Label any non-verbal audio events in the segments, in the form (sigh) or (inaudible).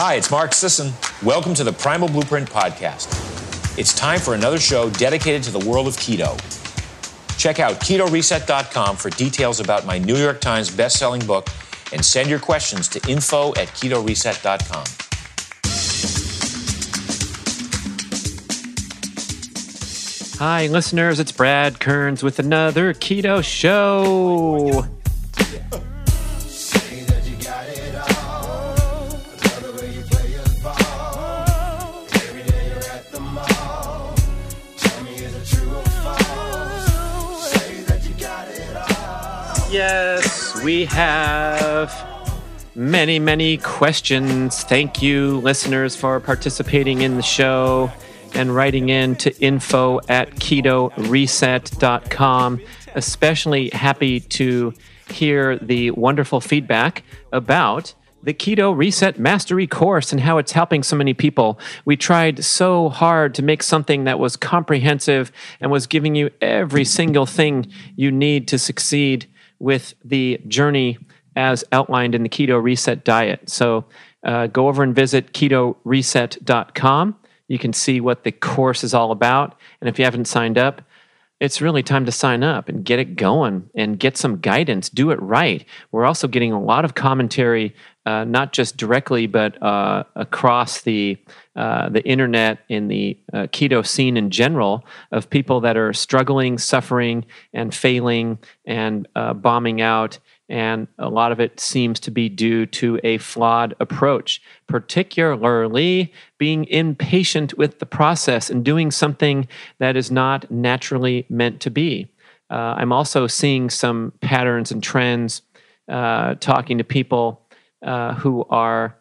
Hi, it's Mark Sisson. Welcome to the Primal Blueprint Podcast. It's time for another show dedicated to the world of keto. Check out ketoreset.com for details about my New York Times best-selling book and send your questions to info at ketoreset.com. Hi, listeners. It's Brad Kearns with another Keto Show. Yes, we have many, many questions. Thank you, listeners, for participating in the show and writing in to info at ketoreset.com. Especially happy to hear the wonderful feedback about the Keto Reset Mastery course and how it's helping so many people. We tried so hard to make something that was comprehensive and was giving you every single thing you need to succeed with the journey as outlined in the Keto Reset diet. So uh, go over and visit ketoreset.com. You can see what the course is all about. And if you haven't signed up, it's really time to sign up and get it going and get some guidance. Do it right. We're also getting a lot of commentary, uh, not just directly, but uh, across the uh, the internet in the uh, keto scene in general of people that are struggling, suffering, and failing and uh, bombing out. And a lot of it seems to be due to a flawed approach, particularly being impatient with the process and doing something that is not naturally meant to be. Uh, I'm also seeing some patterns and trends uh, talking to people uh, who are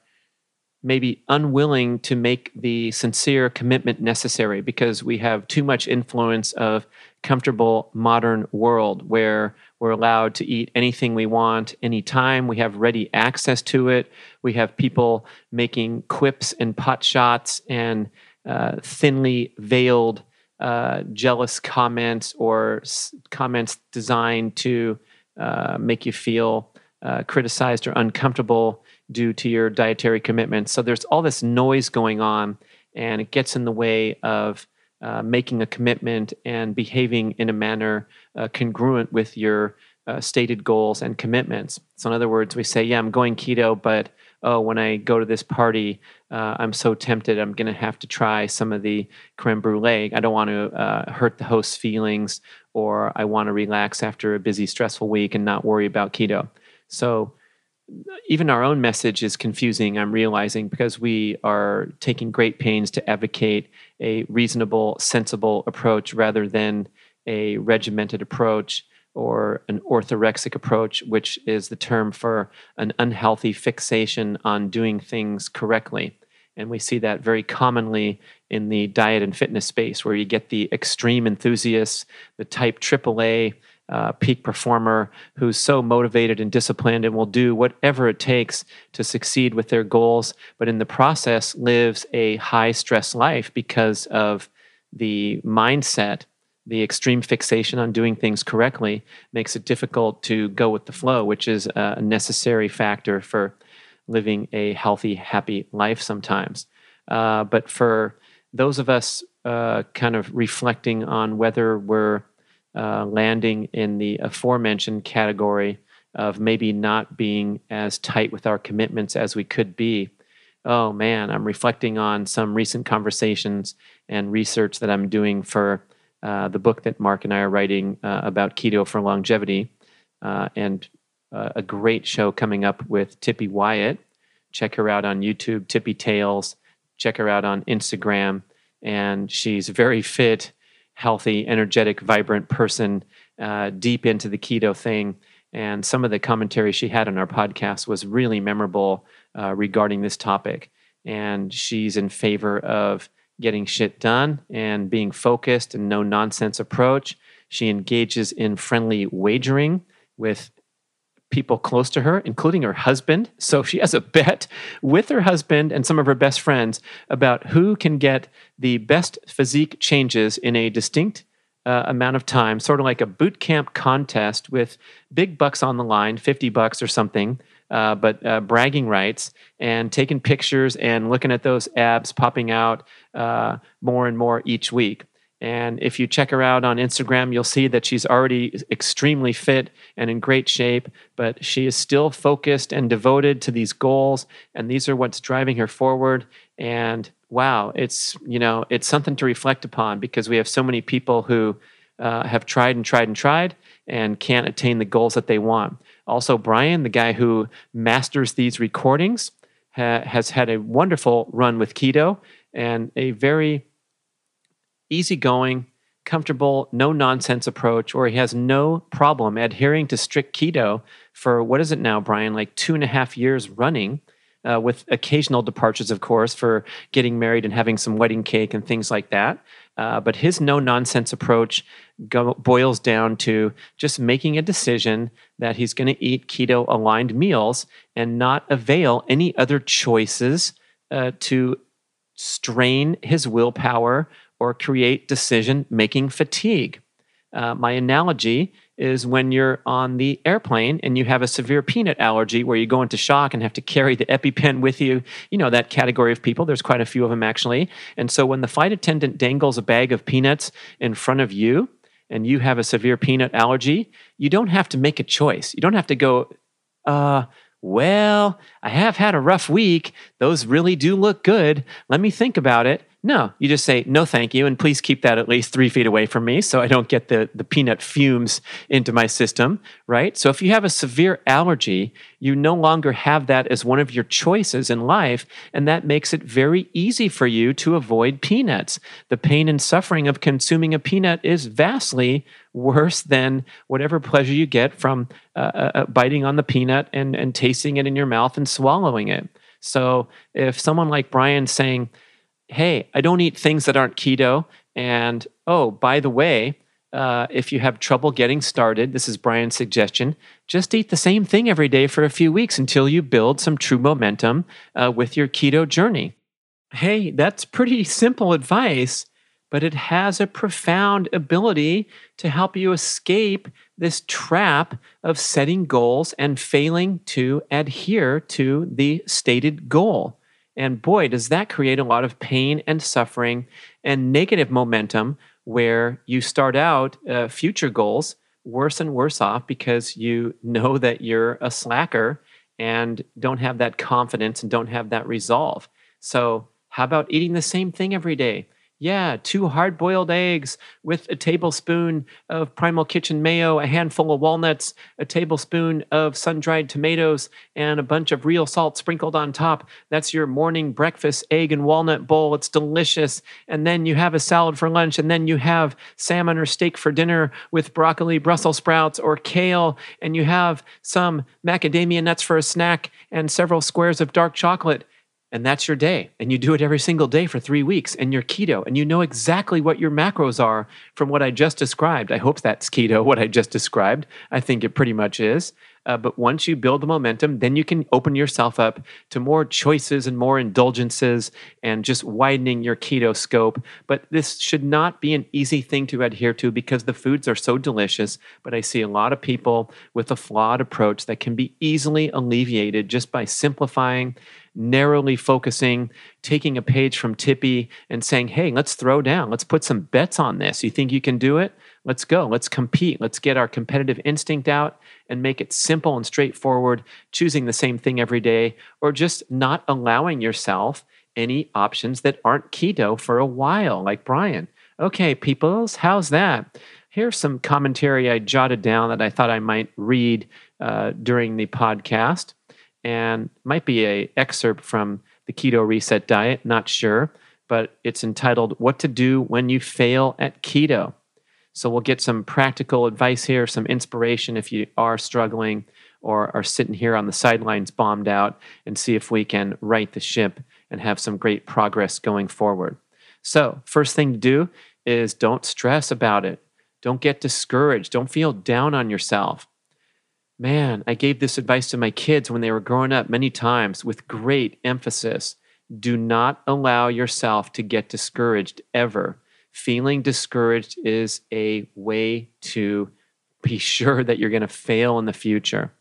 maybe unwilling to make the sincere commitment necessary because we have too much influence of comfortable modern world where we're allowed to eat anything we want anytime we have ready access to it we have people making quips and pot shots and uh, thinly veiled uh, jealous comments or s- comments designed to uh, make you feel uh, criticized or uncomfortable due to your dietary commitments. So there's all this noise going on, and it gets in the way of uh, making a commitment and behaving in a manner uh, congruent with your uh, stated goals and commitments. So, in other words, we say, Yeah, I'm going keto, but oh, when I go to this party, uh, I'm so tempted, I'm going to have to try some of the creme brulee. I don't want to uh, hurt the host's feelings, or I want to relax after a busy, stressful week and not worry about keto. So, even our own message is confusing, I'm realizing, because we are taking great pains to advocate a reasonable, sensible approach rather than a regimented approach or an orthorexic approach, which is the term for an unhealthy fixation on doing things correctly. And we see that very commonly in the diet and fitness space, where you get the extreme enthusiasts, the type AAA uh, peak performer who's so motivated and disciplined and will do whatever it takes to succeed with their goals, but in the process lives a high stress life because of the mindset. The extreme fixation on doing things correctly makes it difficult to go with the flow, which is a necessary factor for living a healthy, happy life sometimes. Uh, but for those of us uh, kind of reflecting on whether we're uh, landing in the aforementioned category of maybe not being as tight with our commitments as we could be. Oh man, I'm reflecting on some recent conversations and research that I'm doing for uh, the book that Mark and I are writing uh, about keto for longevity, uh, and uh, a great show coming up with Tippy Wyatt. Check her out on YouTube, Tippy Tales. Check her out on Instagram, and she's very fit healthy, energetic, vibrant person uh, deep into the keto thing. And some of the commentary she had on our podcast was really memorable uh, regarding this topic. And she's in favor of getting shit done and being focused and no nonsense approach. She engages in friendly wagering with people close to her, including her husband. So she has a bet with her husband and some of her best friends about who can get the best physique changes in a distinct uh, amount of time, sort of like a boot camp contest with big bucks on the line, 50 bucks or something, uh, but uh, bragging rights and taking pictures and looking at those abs popping out uh, more and more each week. And if you check her out on Instagram, you'll see that she's already extremely fit and in great shape, but she is still focused and devoted to these goals. And these are what's driving her forward. And wow, it's, you know, it's something to reflect upon because we have so many people who uh, have tried and tried and tried and can't attain the goals that they want. Also, Brian, the guy who masters these recordings, ha- has had a wonderful run with keto and a very easygoing, comfortable, no nonsense approach, or he has no problem adhering to strict keto for what is it now, Brian, like two and a half years running. Uh, with occasional departures, of course, for getting married and having some wedding cake and things like that. Uh, but his no nonsense approach go, boils down to just making a decision that he's going to eat keto aligned meals and not avail any other choices uh, to strain his willpower or create decision making fatigue. Uh, my analogy is when you're on the airplane and you have a severe peanut allergy where you go into shock and have to carry the EpiPen with you. You know, that category of people. There's quite a few of them actually. And so when the flight attendant dangles a bag of peanuts in front of you and you have a severe peanut allergy, you don't have to make a choice. You don't have to go, uh, well, I have had a rough week. Those really do look good. Let me think about it. No, you just say, no, thank you. And please keep that at least three feet away from me so I don't get the, the peanut fumes into my system, right? So if you have a severe allergy, you no longer have that as one of your choices in life. And that makes it very easy for you to avoid peanuts. The pain and suffering of consuming a peanut is vastly worse than whatever pleasure you get from uh, uh, uh biting on the peanut and, and tasting it in your mouth and swallowing it. So if someone like Brian's saying, hey, I don't eat things that aren't keto. And oh, by the way, uh, if you have trouble getting started, this is Brian's suggestion, just eat the same thing every day for a few weeks until you build some true momentum uh, with your keto journey. Hey, that's pretty simple advice, but it has a profound ability to help you escape this trap of setting goals and failing to adhere to the stated goal. And boy, does that create a lot of pain and suffering and negative momentum where you start out uh, future goals worse and worse off because you know that you're a slacker and don't have that confidence and don't have that resolve. So, how about eating the same thing every day? Yeah, two hard boiled eggs with a tablespoon of Primal Kitchen mayo, a handful of walnuts, a tablespoon of sun dried tomatoes, and a bunch of real salt sprinkled on top. That's your morning breakfast egg and walnut bowl. It's delicious. And then you have a salad for lunch, and then you have salmon or steak for dinner with broccoli, Brussels sprouts, or kale, and you have some macadamia nuts for a snack and several squares of dark chocolate and that's your day. And you do it every single day for three weeks, and you're keto, and you know exactly what your macros are from what I just described. I hope that's keto, (laughs) what I just described. I think it pretty much is. Uh, but once you build the momentum, then you can open yourself up to more choices and more indulgences and just widening your keto scope. But this should not be an easy thing to adhere to because the foods are so delicious. But I see a lot of people with a flawed approach that can be easily alleviated just by simplifying narrowly focusing, taking a page from Tippy and saying, hey, let's throw down. Let's put some bets on this. You think you can do it? Let's go. Let's compete. Let's get our competitive instinct out and make it simple and straightforward, choosing the same thing every day, or just not allowing yourself any options that aren't keto for a while, like Brian. Okay, peoples, how's that? Here's some commentary I jotted down that I thought I might read uh, during the podcast and might be a excerpt from the keto reset diet not sure but it's entitled what to do when you fail at keto. So we'll get some practical advice here some inspiration if you are struggling or are sitting here on the sidelines bombed out and see if we can right the ship and have some great progress going forward. So first thing to do is don't stress about it. Don't get discouraged. Don't feel down on yourself Man, I gave this advice to my kids when they were growing up many times with great emphasis. Do not allow yourself to get discouraged ever. Feeling discouraged is a way to be (laughs) sure that you're going to fail in the future.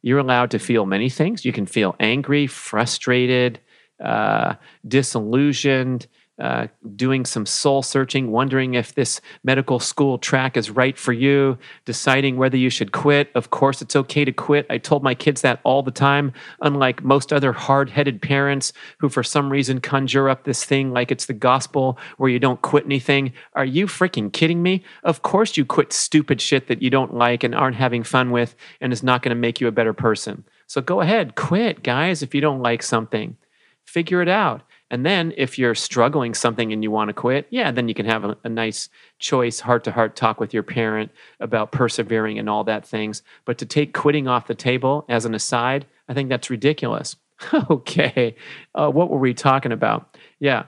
You're allowed to feel many things. You can feel angry, frustrated, uh, disillusioned, uh, doing some soul searching, wondering if this medical school track is right for you, deciding whether you should quit. Of course, it's okay to quit. I told my kids that all the time, unlike most other hard headed parents who, for some reason, conjure up this thing like it's the gospel where you don't quit anything. Are you freaking kidding me? Of course, you quit stupid shit that you don't like and aren't having fun with and is not going to make you a better person. So go ahead, quit, guys, if you don't like something. Figure it out and then if you're struggling something and you want to quit, yeah, then you can have a, a nice choice, heart to heart talk with your parent about persevering and all that things. But to take quitting off the table as an aside, I think that's ridiculous. (laughs) okay, uh, what were we talking about? Yeah.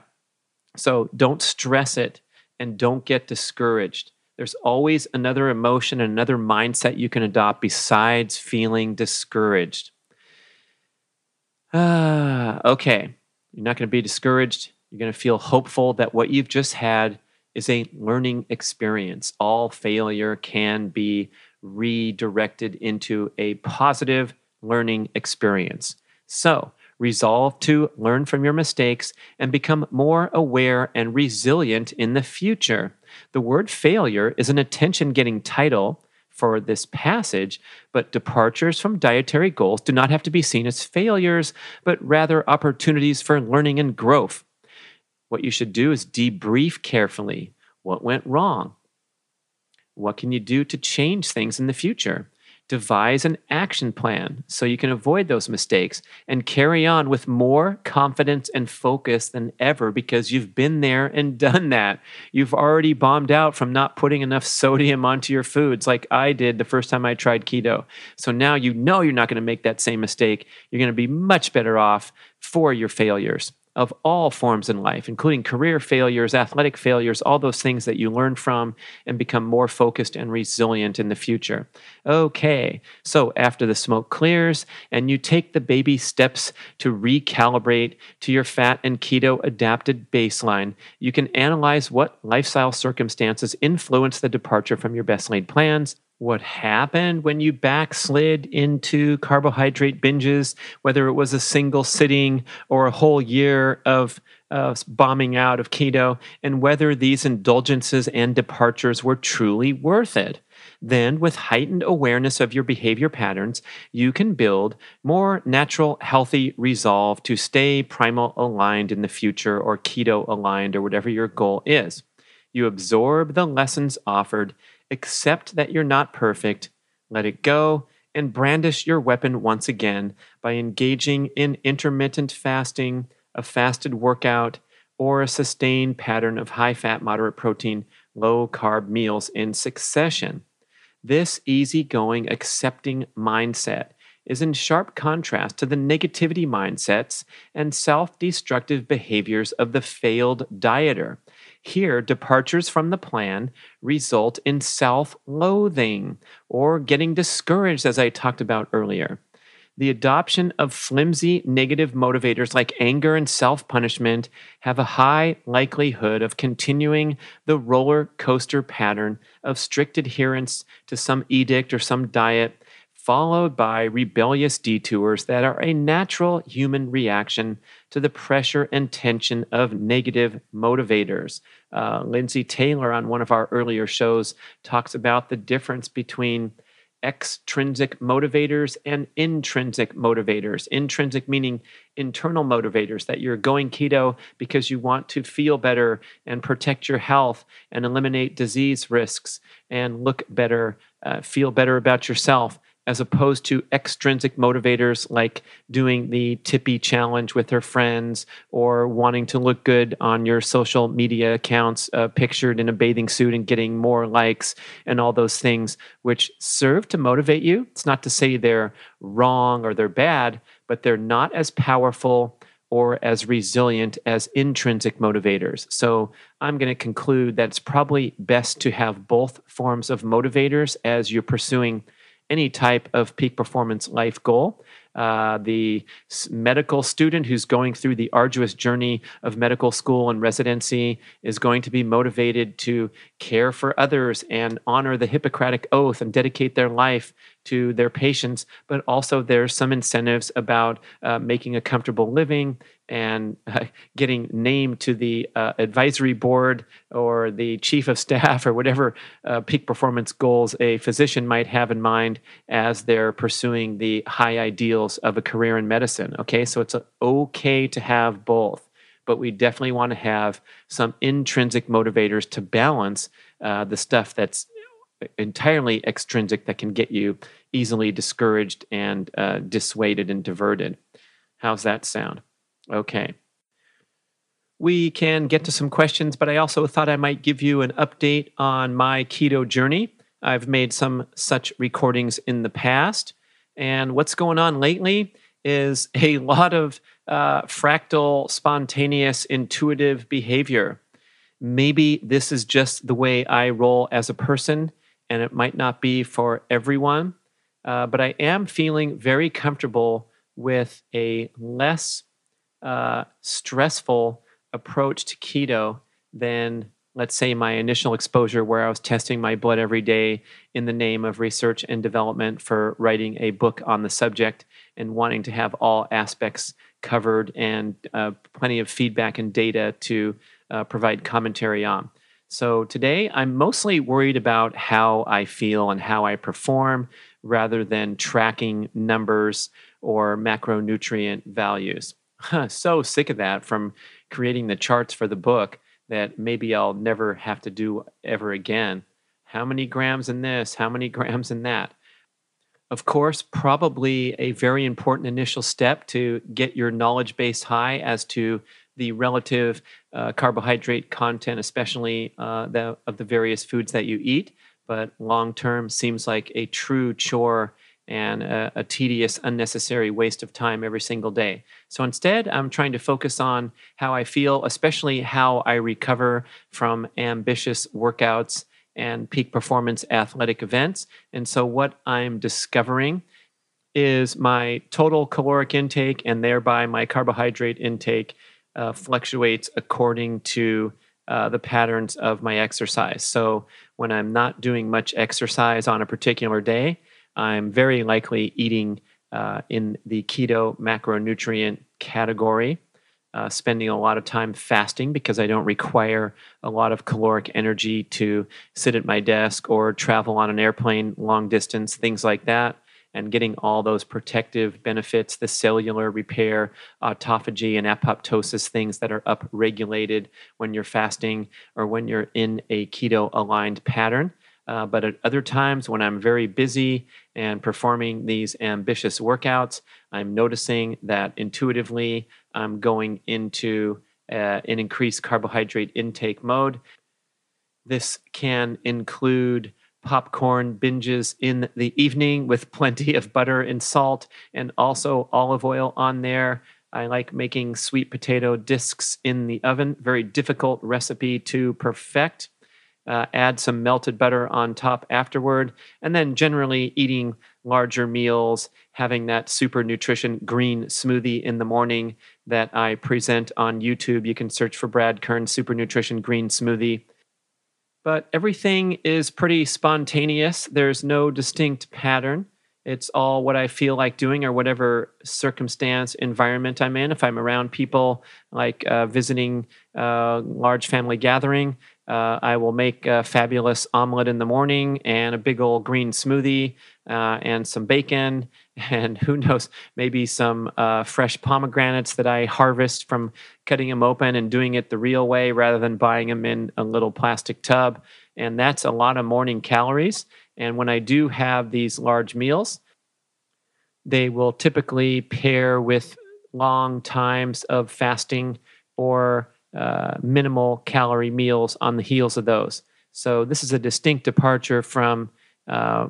So don't stress it and don't get discouraged. There's always another emotion, and another mindset you can adopt besides feeling discouraged. Ah, (sighs) okay. You're not going to be discouraged. You're going to feel hopeful that what you've just had is a learning experience. All failure can be redirected into a positive learning experience. So, resolve to learn from your mistakes and become more aware and resilient in the future. The word failure is an attention getting title for this passage, but departures from dietary goals do not have to be seen as failures, but rather opportunities for learning and growth. What you should do is debrief carefully what went wrong. What can you do to change things in the future? Devise an action plan so you can avoid those mistakes and carry on with more confidence and focus than ever because you've been there and done that. You've already bombed out from not putting enough sodium onto your foods like I did the first time I tried keto. So now you know you're not going to make that same mistake. You're going to be much better off for your failures of all forms in life, including career failures, athletic failures, all those things that you learn from and become more focused and resilient in the future. Okay, so after the smoke clears and you take the baby steps to recalibrate to your fat and keto adapted baseline, you can analyze what lifestyle circumstances influence the departure from your best laid plans what happened when you backslid into carbohydrate binges, whether it was a single sitting or a whole year of uh, bombing out of keto, and whether these indulgences and departures were truly worth it. Then, with heightened awareness of your behavior patterns, you can build more natural, healthy resolve to stay primal aligned in the future or keto aligned or whatever your goal is. You absorb the lessons offered accept that you're not perfect, let it go, and brandish your weapon once again by engaging in intermittent fasting, a fasted workout, or a sustained pattern of high fat, moderate protein, low carb meals in succession. This easygoing, accepting mindset is in sharp contrast to the negativity mindsets and self destructive behaviors of the failed dieter here, departures from the plan result in self loathing or getting discouraged, as I talked about earlier. The adoption of flimsy negative motivators like anger and self punishment have a high likelihood of continuing the roller coaster pattern of strict adherence to some edict or some diet followed by rebellious detours that are a natural human reaction to the pressure and tension of negative motivators. Uh, Lindsay Taylor, on one of our earlier shows, talks about the difference between extrinsic motivators and intrinsic motivators. Intrinsic meaning internal motivators, that you're going keto because you want to feel better and protect your health and eliminate disease risks and look better, uh, feel better about yourself as opposed to extrinsic motivators like doing the tippy challenge with her friends or wanting to look good on your social media accounts, uh, pictured in a bathing suit and getting more likes and all those things, which serve to motivate you. It's not to say they're wrong or they're bad, but they're not as powerful or as resilient as intrinsic motivators. So I'm going to conclude that it's probably best to have both forms of motivators as you're pursuing any type of peak performance life goal. Uh, the medical student who's going through the arduous journey of medical school and residency is going to be motivated to care for others and honor the Hippocratic oath and dedicate their life to their patients, but also there's some incentives about uh, making a comfortable living and uh, getting named to the uh, advisory board or the chief of staff or whatever uh, peak performance goals a physician might have in mind as they're pursuing the high ideals of a career in medicine. Okay, so it's okay to have both, but we definitely want to have some intrinsic motivators to balance uh, the stuff that's entirely extrinsic that can get you easily discouraged and uh, dissuaded and diverted. How's that sound? Okay. We can get to some questions, but I also thought I might give you an update on my keto journey. I've made some such recordings in the past. And what's going on lately is (laughs) a lot of uh, fractal, spontaneous, intuitive behavior. Maybe this is just the way I roll as a person, and it might not be for everyone. Uh, but I am feeling very comfortable with a less uh, stressful approach to keto than, let's say, my initial exposure, where I was testing my blood every day in the name of research and development for writing a book on the subject and wanting to have all aspects covered and uh, plenty of feedback and data to uh, provide commentary on. So today, I'm mostly worried about how I feel and how I perform rather than tracking numbers or macronutrient values (laughs) so sick of that from creating the charts for the book that maybe I'll never have to do ever again. How many grams in this? How many (laughs) grams in that? Of course, probably a very important initial step to get your knowledge base high as to the relative uh, carbohydrate content, especially uh, the, of the various foods that you eat. But long term seems like a true chore and a, a, tedious, unnecessary waste of time every single day. So instead, I'm trying to focus on how I feel, especially how I recover from ambitious workouts and peak performance athletic events. And so, what I'm discovering is my total caloric intake and thereby my carbohydrate intake uh, fluctuates according to uh, the patterns of my exercise. So, when I'm not doing much exercise on a particular day, I'm very likely eating uh, in the keto macronutrient category, uh, spending a lot of time fasting because I don't require a lot of caloric energy to sit at my desk or travel on an airplane long distance, things like that. And getting all those protective benefits, the cellular repair, autophagy, and apoptosis things that are upregulated when you're fasting or when you're in a keto aligned pattern. Uh, but at other times, when I'm very busy and performing these ambitious workouts, I'm noticing that intuitively I'm going into uh, an increased carbohydrate intake mode. This can include popcorn binges in the evening with plenty of butter and salt and also olive oil on there. I like making sweet potato discs in the oven, very difficult recipe to perfect uh, add some melted butter on top afterward, and then generally eating larger meals, having that super nutrition green smoothie in the morning that I present on YouTube. You can search for Brad Kearns Super Nutrition Green Smoothie. But everything is pretty spontaneous, there's no distinct pattern. It's all what I feel like doing or whatever circumstance, environment I'm in. If I'm around people like uh, visiting a uh, large family gathering, uh, I will make a fabulous omelet in the morning and a big old green smoothie uh, and some bacon (laughs) and who knows, maybe some uh, fresh pomegranates that I harvest from cutting them open and doing it the real way rather than buying them in a little plastic tub. And that's a lot of morning calories. And when I do have these large meals, they will typically pair with long times of fasting or uh, minimal calorie meals on the heels of those. So, this is a distinct departure from uh,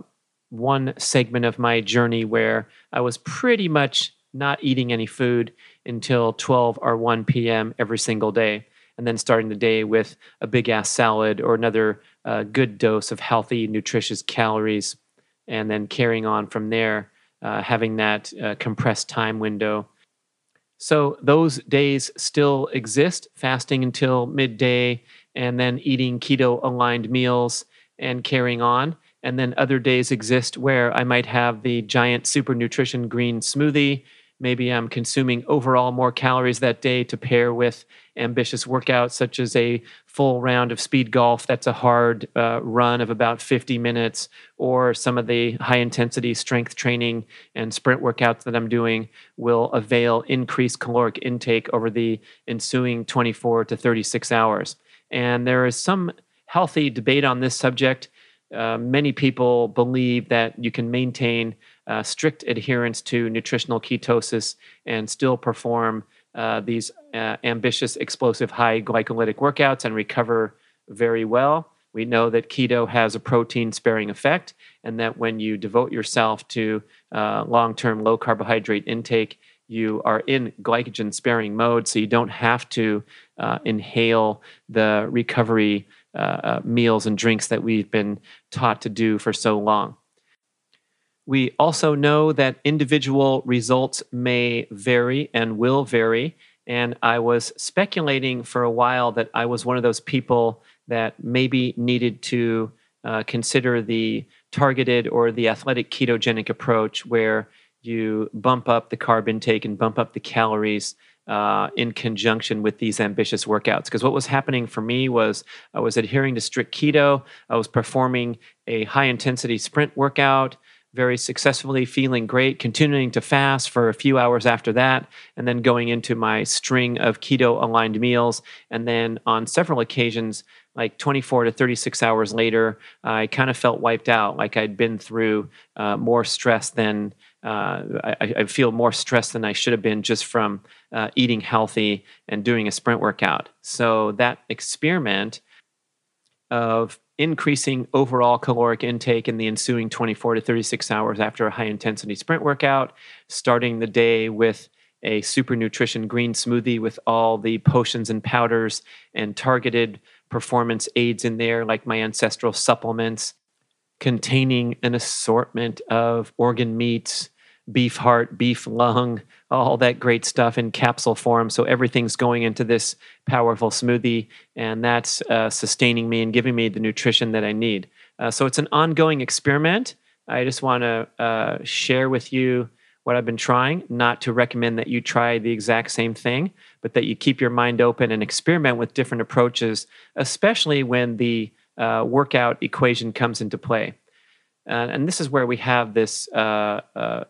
one segment of my journey where I was pretty much not eating any food until 12 or 1 p.m. every single day, and then starting the day with a big ass salad or another uh, good dose of healthy, nutritious calories, and then carrying on from there, uh, having that uh, compressed time window so those days still exist, fasting until midday and then eating keto aligned meals and carrying on. And then other days exist where I might have the giant super nutrition green smoothie. Maybe I'm consuming overall more calories that day to pair with ambitious workouts, such as a full round of speed golf that's a hard uh, run of about 50 minutes, or some of the high intensity strength training and sprint workouts that I'm doing will avail increased caloric intake over the ensuing 24 to 36 hours. And there is some healthy debate on this subject. Uh, many people believe that you can maintain uh, strict adherence to nutritional ketosis and still perform uh, these uh, ambitious, explosive, high glycolytic workouts and recover very well. We know that keto has a protein sparing effect, and that when you devote yourself to uh, long term low carbohydrate intake, you are in glycogen sparing mode, so you don't have to uh, inhale the recovery uh, uh, meals and drinks that we've been taught to do for so long. We also know that individual results may vary and will vary. And I was speculating for a while that I was one of those people that maybe needed to uh, consider the targeted or the athletic ketogenic approach where you bump up the carb intake and bump up the calories uh, in conjunction with these ambitious workouts. Because what was happening for me was I was adhering to strict keto, I was performing a high intensity sprint workout. Very successfully, feeling great, continuing to fast for a few hours after that, and then going into my string of keto aligned meals. And then on several occasions, like 24 to 36 hours later, I kind of felt wiped out, like I'd been through uh, more stress than uh, I, I, feel more stressed than I should have been just from uh, eating healthy and doing a sprint workout. So that experiment of increasing overall caloric intake in the ensuing 24 to 36 hours after a high intensity sprint workout, starting the day with a super nutrition green smoothie with all the potions and powders and targeted performance aids in there, like my ancestral supplements, containing an assortment of organ meats beef heart, beef lung, all that great stuff in capsule form. So everything's going into this powerful smoothie, and that's uh, sustaining me and giving me the nutrition that I need. Uh, so it's an ongoing experiment. I just want to uh, share with you what I've been trying, not to recommend that you try the exact same thing, but that you keep your mind open and experiment with different approaches, especially when the uh, workout equation comes into play. and this is where we have this uh, uh,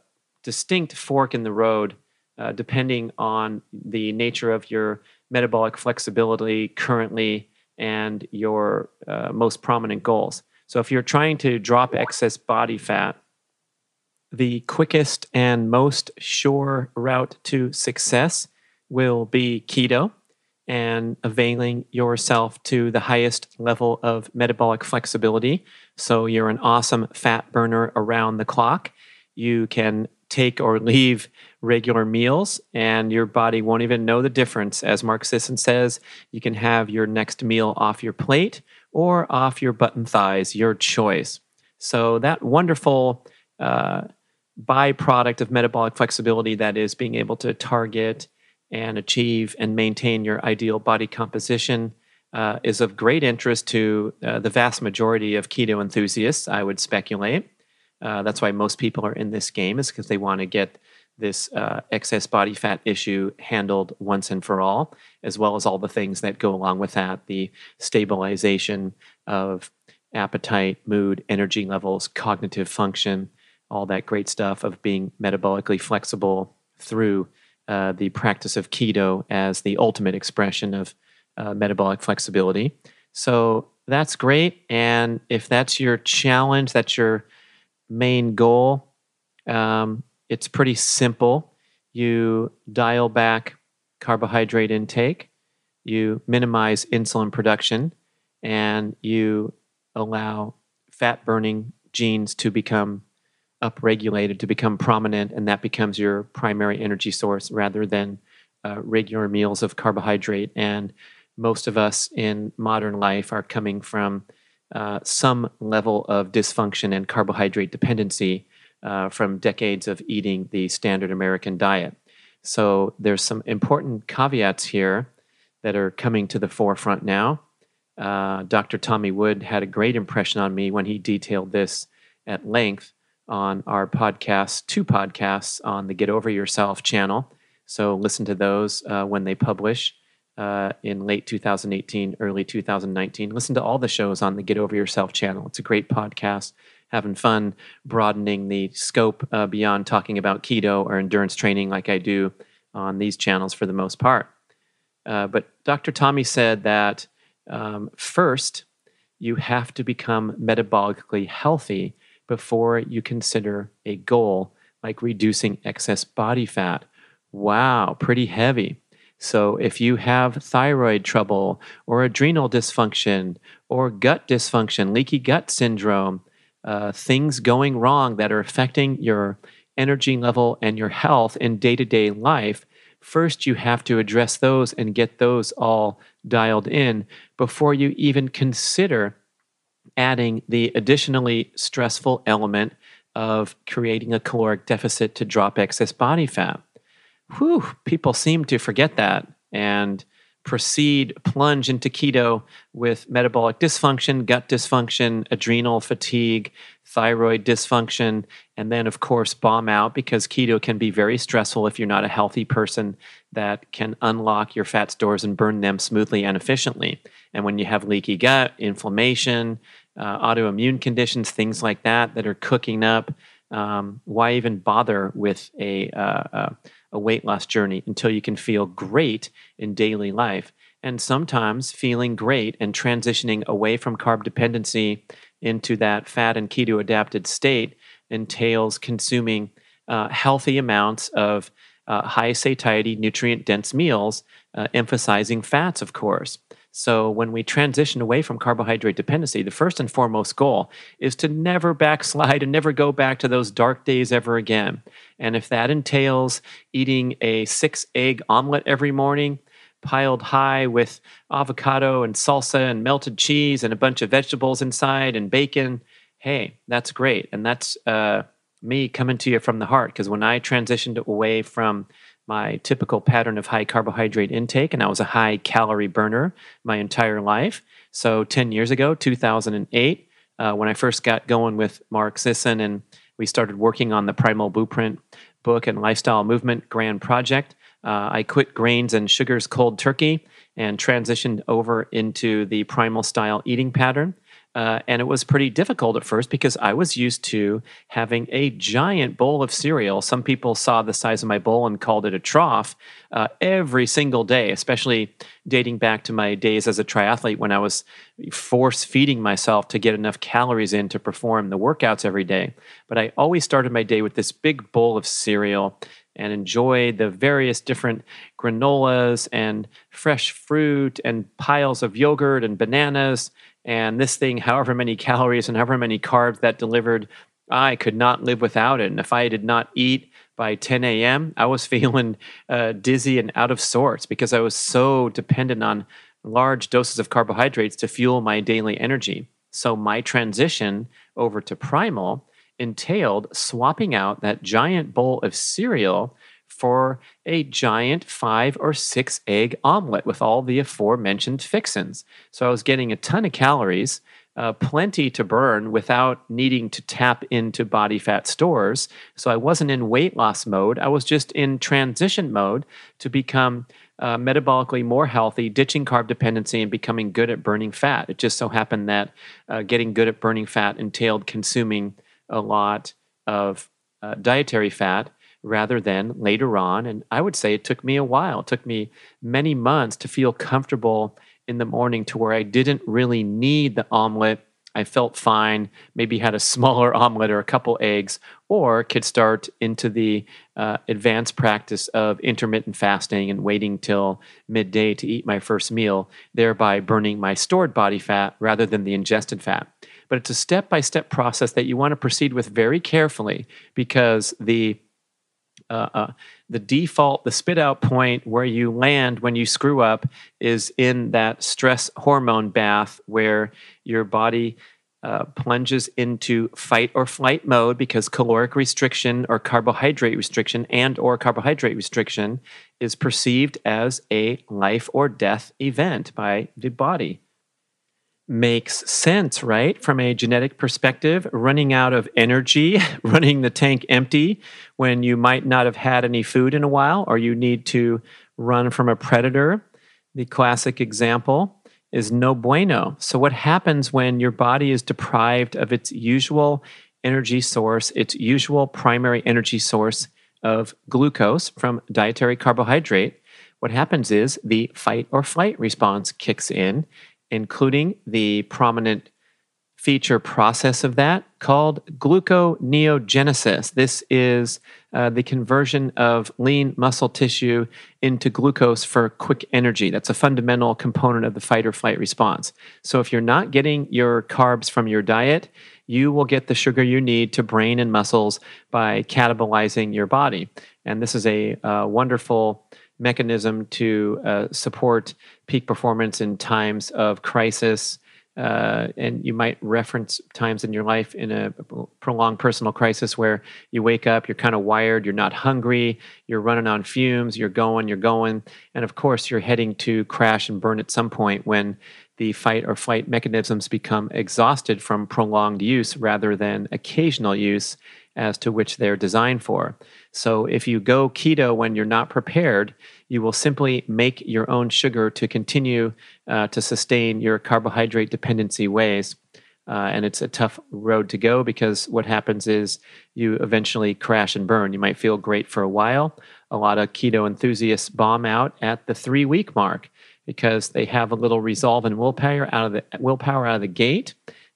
distinct fork in the road uh, depending on the nature of your metabolic flexibility currently and your uh, most prominent goals. So, if you're trying to drop excess body fat, the quickest and most sure route to success will be keto and availing yourself to the highest level of metabolic flexibility. So, you're an awesome fat burner around the clock. You can take or leave regular meals, and your body won't even know the difference. As Mark Sisson says, you can have your next meal off your plate or off your button thighs, your choice. So, that wonderful uh, byproduct of metabolic flexibility that is being able to target and achieve and maintain your ideal body composition. Uh, is of great interest to uh, the vast majority of keto enthusiasts, I would speculate. Uh, that's why most people are in this game is because they want to get this uh, excess body fat issue handled once and for all, as well as all the things that go along with that the stabilization of appetite, mood, energy levels, cognitive function, all that great stuff of being metabolically flexible through uh, the practice of keto as the ultimate expression of uh, metabolic flexibility. So that's great. And if that's your challenge, that's your main goal. Um, it's pretty simple. You dial back carbohydrate intake, you minimize insulin production, and you allow fat burning genes to become upregulated, to become prominent, and that becomes your primary energy source rather than uh, regular meals of carbohydrate. And most of us in modern life are coming from uh, some level of dysfunction and carbohydrate dependency uh, from decades of eating the standard American diet. So there's some important caveats here that are coming to the forefront now. Uh, Dr. Tommy Wood had a great impression on me when he detailed this at length on our podcast, two podcasts on the Get Over Yourself channel. So listen to those uh, when they publish uh, in late 2018, early 2019. Listen to all the shows on the Get Over Yourself channel. It's a great podcast. Having fun broadening the scope uh, beyond talking about keto or endurance training like I do on these channels for the most part. Uh, but Dr. Tommy said that um, first, you have to become metabolically healthy before you consider a goal like reducing excess body fat. Wow, pretty heavy. So, if you have thyroid trouble or adrenal dysfunction or gut dysfunction, leaky gut syndrome, uh, things going wrong that are affecting your energy level and your health in day to day life, first you have to address those and get those all dialed in before you even consider adding the additionally stressful element of creating a caloric deficit to drop excess body fat. Whew, people seem to forget that and proceed, plunge into keto with metabolic dysfunction, gut dysfunction, adrenal fatigue, thyroid dysfunction, and then, of course, bomb out because keto can be very stressful if you're not a healthy person that can unlock your fat stores and burn them smoothly and efficiently. And when you have leaky gut, inflammation, uh, autoimmune conditions, things like that that are cooking up. Um, why even bother with a, uh, a weight loss journey until you can feel great in daily life? And sometimes feeling great and transitioning away from carb dependency into that fat and keto adapted state entails consuming uh, healthy amounts of uh, high satiety, nutrient dense meals, uh, emphasizing fats, of course. So, when we transition away from carbohydrate dependency, the first and foremost goal is to never backslide and never go back to those dark days ever again. And if that entails eating a six egg omelet every morning, piled high with avocado and salsa and melted cheese and a bunch of vegetables inside and bacon, hey, that's great. And that's uh, me coming to you from the heart. Because when I transitioned away from my typical pattern of high carbohydrate intake, and I was a high calorie burner my entire life. So 10 years ago, 2008, uh, when I first got going with Mark Sisson and we started working on the Primal Blueprint book and lifestyle movement grand project, uh, I quit grains and sugars cold turkey and transitioned over into the primal style eating pattern. Uh, and it was pretty difficult at first because I was used to having a giant bowl of cereal. Some people saw the size of my bowl and called it a trough uh, every single day, especially dating back to my days as a triathlete when I was force feeding myself to get enough calories in to perform the workouts every day. But I always started my day with this big bowl of cereal and enjoyed the various different granolas and fresh fruit and piles of yogurt and bananas and this thing, however many calories and however many carbs that delivered, I could not live without it. And if I did not eat by 10 a.m., I was (laughs) feeling uh, dizzy and out of sorts because I was so dependent on large doses of carbohydrates to fuel my daily energy. So my transition over to primal entailed swapping out that giant bowl of cereal for a giant five or six egg omelet with all the aforementioned fixins. So I was getting a ton of calories, uh, plenty to burn without needing to tap into body fat stores. So I wasn't in weight loss mode. I was just in transition mode to become uh, metabolically more healthy, ditching carb dependency, and becoming good at burning fat. It just so happened that uh, getting good at burning fat entailed consuming a lot of uh, dietary fat rather than later on. And I would say it took me a while. It took me many months to feel comfortable in the morning to where I didn't really need the omelet. I felt fine, maybe had a (laughs) smaller omelet or a couple eggs, or could start into the uh, advanced practice of intermittent fasting and waiting till midday to eat my first meal, thereby burning my stored body fat rather than the ingested fat. But it's a step by step process that you want to proceed with very carefully because the uh, uh, the default, the spit out point where you land when you screw up is in that stress hormone bath where your body uh, plunges into fight or flight mode because caloric restriction or carbohydrate restriction and or carbohydrate restriction is perceived as a life or death event by the body makes sense, right? From a genetic perspective, running out of energy, (laughs) running the tank empty when you might not have had any food in a while, or you need to run from a predator. The classic example is no bueno. So, what happens when your body is deprived of its usual energy source, its usual primary energy source of glucose from dietary carbohydrate? What happens is the fight or flight response kicks in including the prominent feature process of that called gluconeogenesis. This is uh, the conversion of lean muscle tissue into glucose for quick energy. That's a fundamental component of the fight or flight response. So, if you're not getting your carbs from your diet, you will get the sugar you need to brain and muscles by catabolizing your body. And this is a uh, wonderful mechanism to uh, support peak performance in times of crisis. Uh, and you might reference times in your life in a prolonged personal crisis where you wake up, you're kind of wired, you're not hungry, you're running on fumes, you're going, you're going. And of course, you're heading to crash and burn at some point when the fight or flight mechanisms become exhausted from prolonged use rather than occasional use as to which they're designed for. So if you go keto when you're not prepared, you will simply make your own sugar to continue uh, to sustain your carbohydrate dependency ways. Uh, and it's a tough road to go because what happens is you eventually crash and burn. You might feel great for a while. A lot of keto enthusiasts bomb out at the three week mark because they have a little resolve and willpower out of the willpower out of the gate,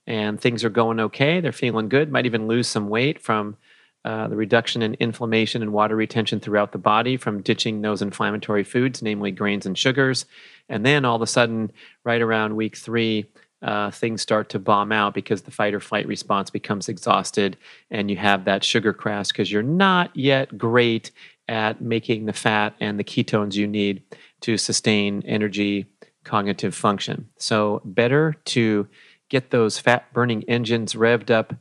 and things are going okay. They're feeling good. Might even lose some weight from uh, the reduction in inflammation and water retention throughout the body from ditching those inflammatory foods, namely grains and sugars. And then all of a sudden, right around week three, uh, things start to bomb out because the fight or flight response becomes exhausted and you have that sugar crash because you're not yet great at making the fat and the ketones you need to sustain energy cognitive function. So, better to get those fat burning engines revved up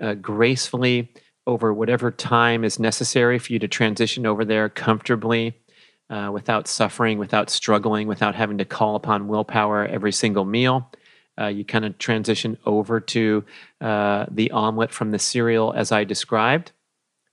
uh, gracefully over whatever time is necessary for you to transition over there comfortably uh, without suffering, without struggling, without having to call upon willpower every single meal. Uh, you kind of transition over to uh, the omelet from the cereal as I described.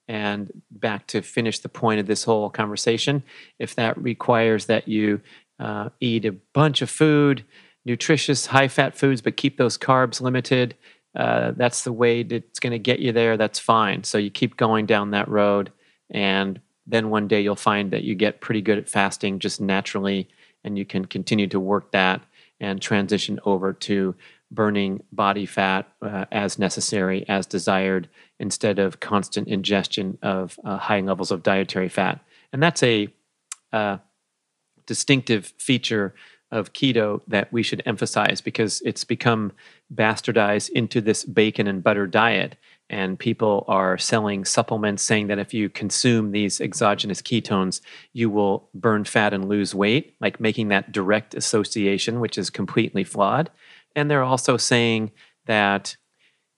And back to finish the point of this whole conversation, if that requires that you uh, eat a bunch of food, nutritious, high fat foods, but keep those carbs limited, uh, that's the way that's going to get you there, that's fine. So you keep going down that road, and then one day you'll find that you get pretty good at fasting just naturally, and you can continue to work that and transition over to burning body fat uh, as necessary, as desired, instead of constant ingestion of uh, high levels of dietary fat. And that's a uh, distinctive feature of keto that we should emphasize because it's become bastardized into this bacon and butter diet. And people are selling supplements saying that if you consume these exogenous ketones, you will burn fat and lose weight, like making that direct association, which is completely flawed. And they're also saying that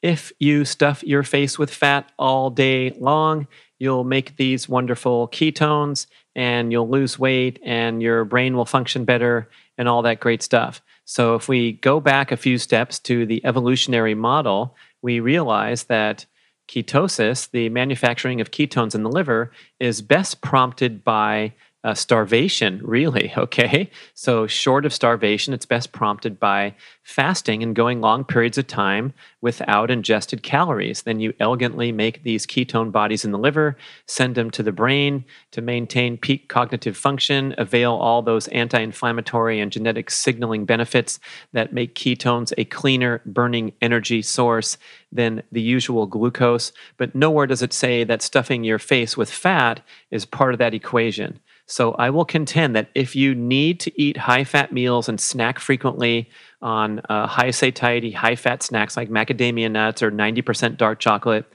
if you stuff your face with fat all day long, you'll make these wonderful ketones and you'll lose weight and your brain will function better and all that great stuff. So, if we go back a few steps to the evolutionary model, we realize that ketosis, the manufacturing of ketones in the liver, is best prompted by uh, starvation, really. (laughs) Okay. So, short of starvation, it's best prompted by fasting and going long periods of time without ingested calories. Then you elegantly make these ketone bodies in the liver, send them to the brain to maintain peak cognitive function, avail all those anti inflammatory and genetic signaling benefits that make ketones a cleaner burning energy source than the usual glucose. But nowhere does it say that stuffing your face with fat is part of that equation. So I will contend that if you need to eat high fat meals and snack frequently on uh, high satiety, high fat snacks like macadamia nuts or 90% dark chocolate,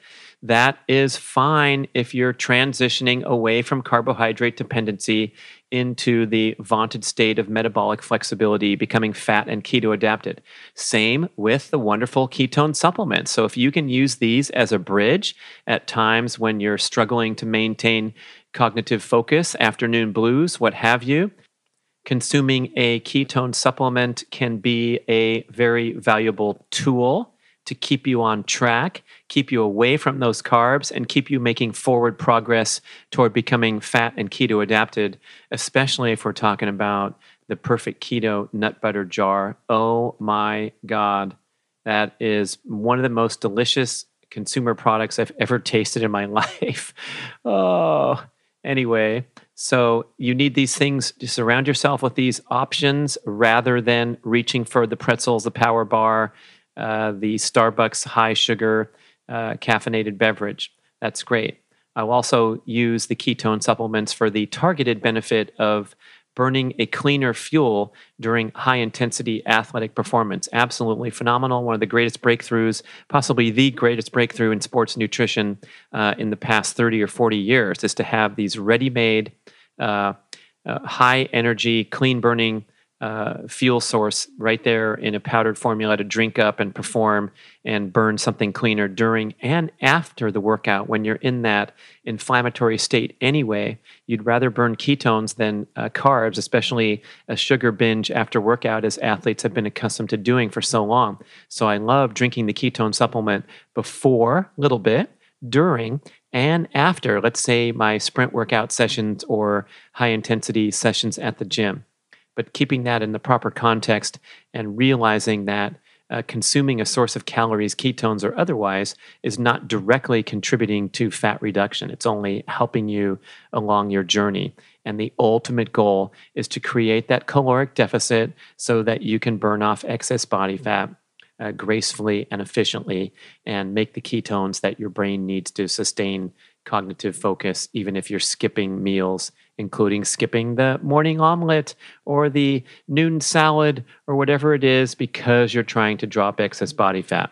that is fine if you're transitioning away from carbohydrate dependency into the vaunted state of metabolic flexibility, becoming fat and keto adapted. Same with the wonderful ketone supplements. So, if you can use these as a bridge at times when you're struggling to maintain cognitive focus, afternoon blues, what have you, consuming a ketone supplement can be a very valuable tool to keep you on track, keep you away from those carbs, and keep you making forward progress toward becoming fat and keto adapted, especially if we're talking about the perfect keto nut butter jar. Oh my God. That is one of the most delicious consumer products I've ever tasted in my (laughs) life. oh, anyway, so you need these things to surround yourself with these options rather than reaching for the pretzels, the power bar, uh, the Starbucks high sugar uh, caffeinated beverage. That's great. I'll also use the ketone supplements for the targeted benefit of burning a cleaner fuel during high intensity athletic performance. Absolutely phenomenal. One of the greatest breakthroughs, possibly the greatest breakthrough in sports nutrition uh, in the past 30 or 40 years, is to have these ready made, uh, uh, high energy, clean burning uh, fuel source right there in a powdered formula to drink up and perform and burn something cleaner during and after the workout when you're in that inflammatory state anyway. You'd rather burn ketones than uh, carbs, especially a sugar binge after workout, as athletes have been accustomed to doing for so long. So I love drinking the ketone supplement before, a little bit, during, and after, let's say, my sprint workout sessions or high intensity sessions at the gym but keeping that in the proper context and realizing that uh, consuming a source of calories, ketones or otherwise, is not directly contributing to fat reduction. It's only helping you along your journey. And the ultimate goal is to create that caloric deficit so that you can burn off excess body fat uh, gracefully and efficiently and make the ketones that your brain needs to sustain cognitive focus, even if you're skipping meals including skipping the morning omelet or the noon salad or whatever it is because you're trying to drop excess body fat.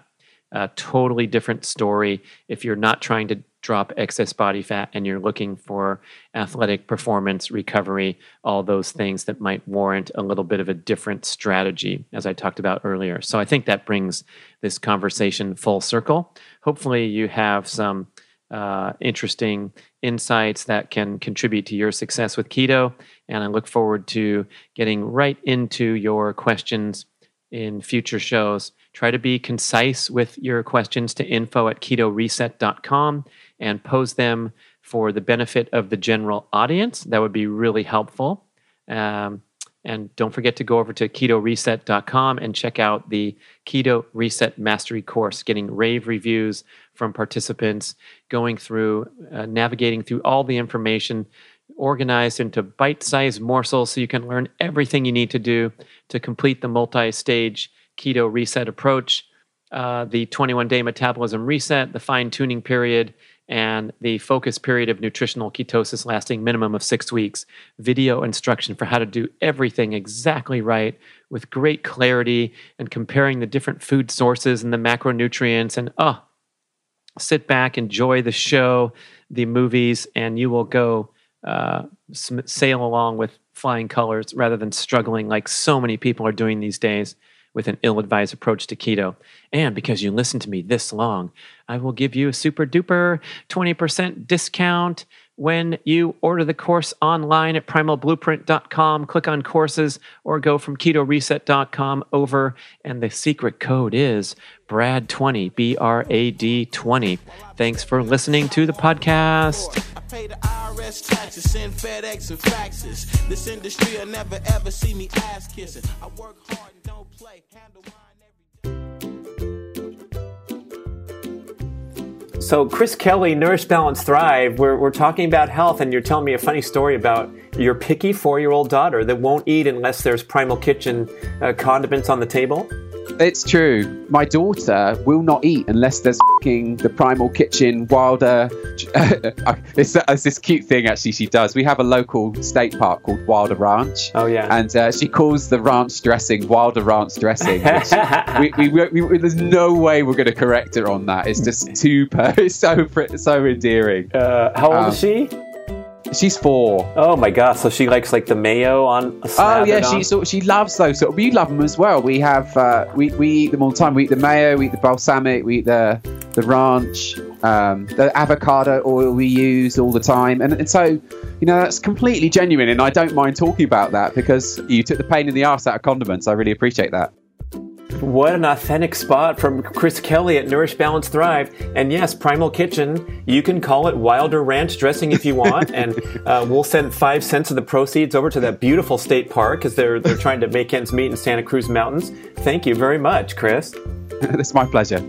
A totally different story if you're not trying to drop excess body fat and you're looking for athletic performance, recovery, all those things that might warrant a little bit of a different strategy, as I talked about earlier. So I think that brings this conversation full circle. Hopefully, you have some uh, interesting insights that can contribute to your success with keto. And I look forward to getting right into your questions in future shows. Try to be concise with your questions to info at ketoreset.com and pose them for the benefit of the general audience. That would be really helpful. Um, and don't forget to go over to ketoreset.com and check out the Keto Reset Mastery course, getting rave reviews from participants, going through, uh, navigating through all the information organized into bite sized morsels so you can learn everything you need to do to complete the multi stage keto reset approach, uh, the 21 day metabolism reset, the fine tuning period, and the focus period of nutritional ketosis lasting minimum of six weeks. Video instruction for how to do everything exactly right with great clarity and comparing the different food sources and the macronutrients. And oh, sit back, enjoy the show, the movies, and you will go uh, sail along with flying colors rather than struggling like so many people are doing these days with an ill advised approach to keto. And because you listened to me this long, I will give you a super duper 20% discount when you order the course online at primalblueprint.com. Click on courses or go from ketoreset.com over. And the secret code is BRAD20, B R A D 20. Thanks for listening to the podcast pay the IRS taxes, send FedEx and faxes. This industry will never ever see me ass kissing. I work hard and don't play, handle So, Chris Kelly, Nourish, Balance, Thrive, we're, we're talking about health, and you're telling me a funny story about your picky four year old daughter that won't eat unless there's Primal Kitchen uh, condiments on the table. It's true. My daughter will not eat unless there's the Primal Kitchen Wilder. (laughs) it's, it's, this cute thing actually she does. We have a local state park called Wilder Ranch. Oh yeah. And uh, she calls the ranch dressing Wilder Ranch dressing. (laughs) we, we, we, we, there's no way we're going to correct her on that. It's just too (laughs) it's so so endearing. Uh, how old um, is she? She's four. Oh my god! So she likes like the mayo on. Oh yeah, she so she loves those. So we love them as well. We have uh, we we eat them all the time. We eat the mayo, we eat the balsamic, we eat the the ranch, um, the avocado oil we use all the time, and, and so you know, that's completely genuine, and I don't mind talking about that because you took the pain in the ass out of condiments. I really appreciate that. What an authentic spot from Chris Kelly at Nourish Balance Thrive. And yes, Primal Kitchen, you can call it Wilder Ranch dressing if you want. and (laughs) uh, we'll send five cents of the proceeds over to that beautiful state park because they're, they're trying to make ends meet in Santa Cruz Mountains. Thank you very much, Chris. (laughs) it's my pleasure.